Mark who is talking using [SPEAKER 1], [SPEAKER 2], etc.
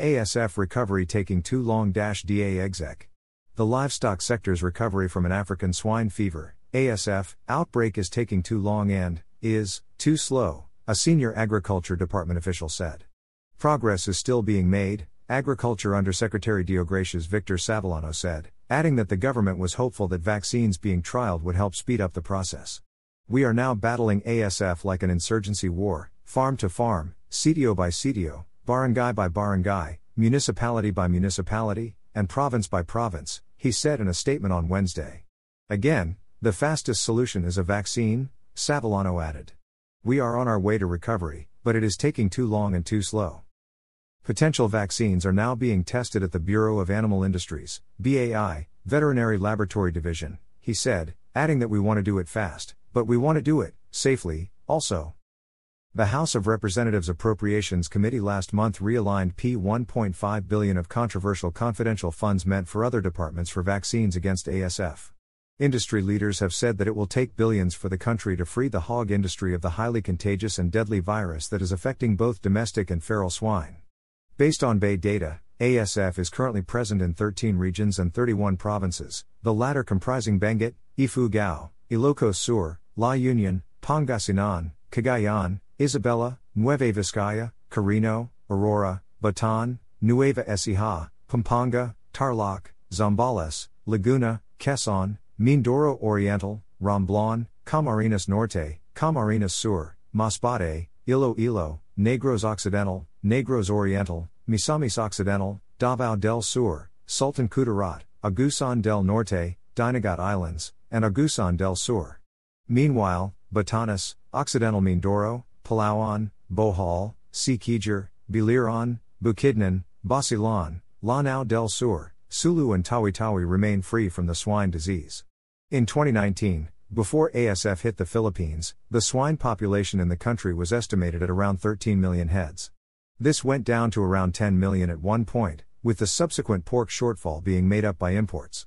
[SPEAKER 1] ASF recovery taking too long DA exec. The livestock sector's recovery from an African swine fever, ASF, outbreak is taking too long and, is, too slow, a senior agriculture department official said. Progress is still being made, Agriculture Undersecretary Deogracias Victor Savellano said, adding that the government was hopeful that vaccines being trialed would help speed up the process. We are now battling ASF like an insurgency war, farm to farm, sitio by sitio, barangay by barangay, municipality by municipality, and province by province, he said in a statement on Wednesday. Again, the fastest solution is a vaccine, Savellano added. We are on our way to recovery, but it is taking too long and too slow. Potential vaccines are now being tested at the Bureau of Animal Industries, BAI, Veterinary Laboratory Division, he said, adding that we want to do it fast, but we want to do it, safely, also. The House of Representatives Appropriations Committee last month realigned P1.5 billion of controversial confidential funds meant for other departments for vaccines against ASF. Industry leaders have said that it will take billions for the country to free the hog industry of the highly contagious and deadly virus that is affecting both domestic and feral swine. Based on BAI data, ASF is currently present in 13 regions and 31 provinces, the latter comprising Benguet, Ifugao, Ilocos Sur, La Union, Pangasinan, Cagayan, Isabela, Nueva Vizcaya, Quirino, Aurora, Bataan, Nueva Ecija, Pampanga, Tarlac, Zambales, Laguna, Quezon, Mindoro Oriental, Romblon, Camarines Norte, Camarines Sur, Masbate, Iloilo, Negros Occidental, Negros Oriental, Misamis Occidental, Davao del Sur, Sultan Kudarat, Agusan del Norte, Dinagat Islands, and Agusan del Sur. Meanwhile, Batanes, Occidental Mindoro, Palawan, Bohol, Siquijor, Biliran, Bukidnon, Basilan, Lanao del Sur, Sulu and Tawi-Tawi remain free from the swine disease. In 2019, before ASF hit the Philippines, the swine population in the country was estimated at around 13 million heads. This went down to around 10 million at one point, with the subsequent pork shortfall being made up by imports.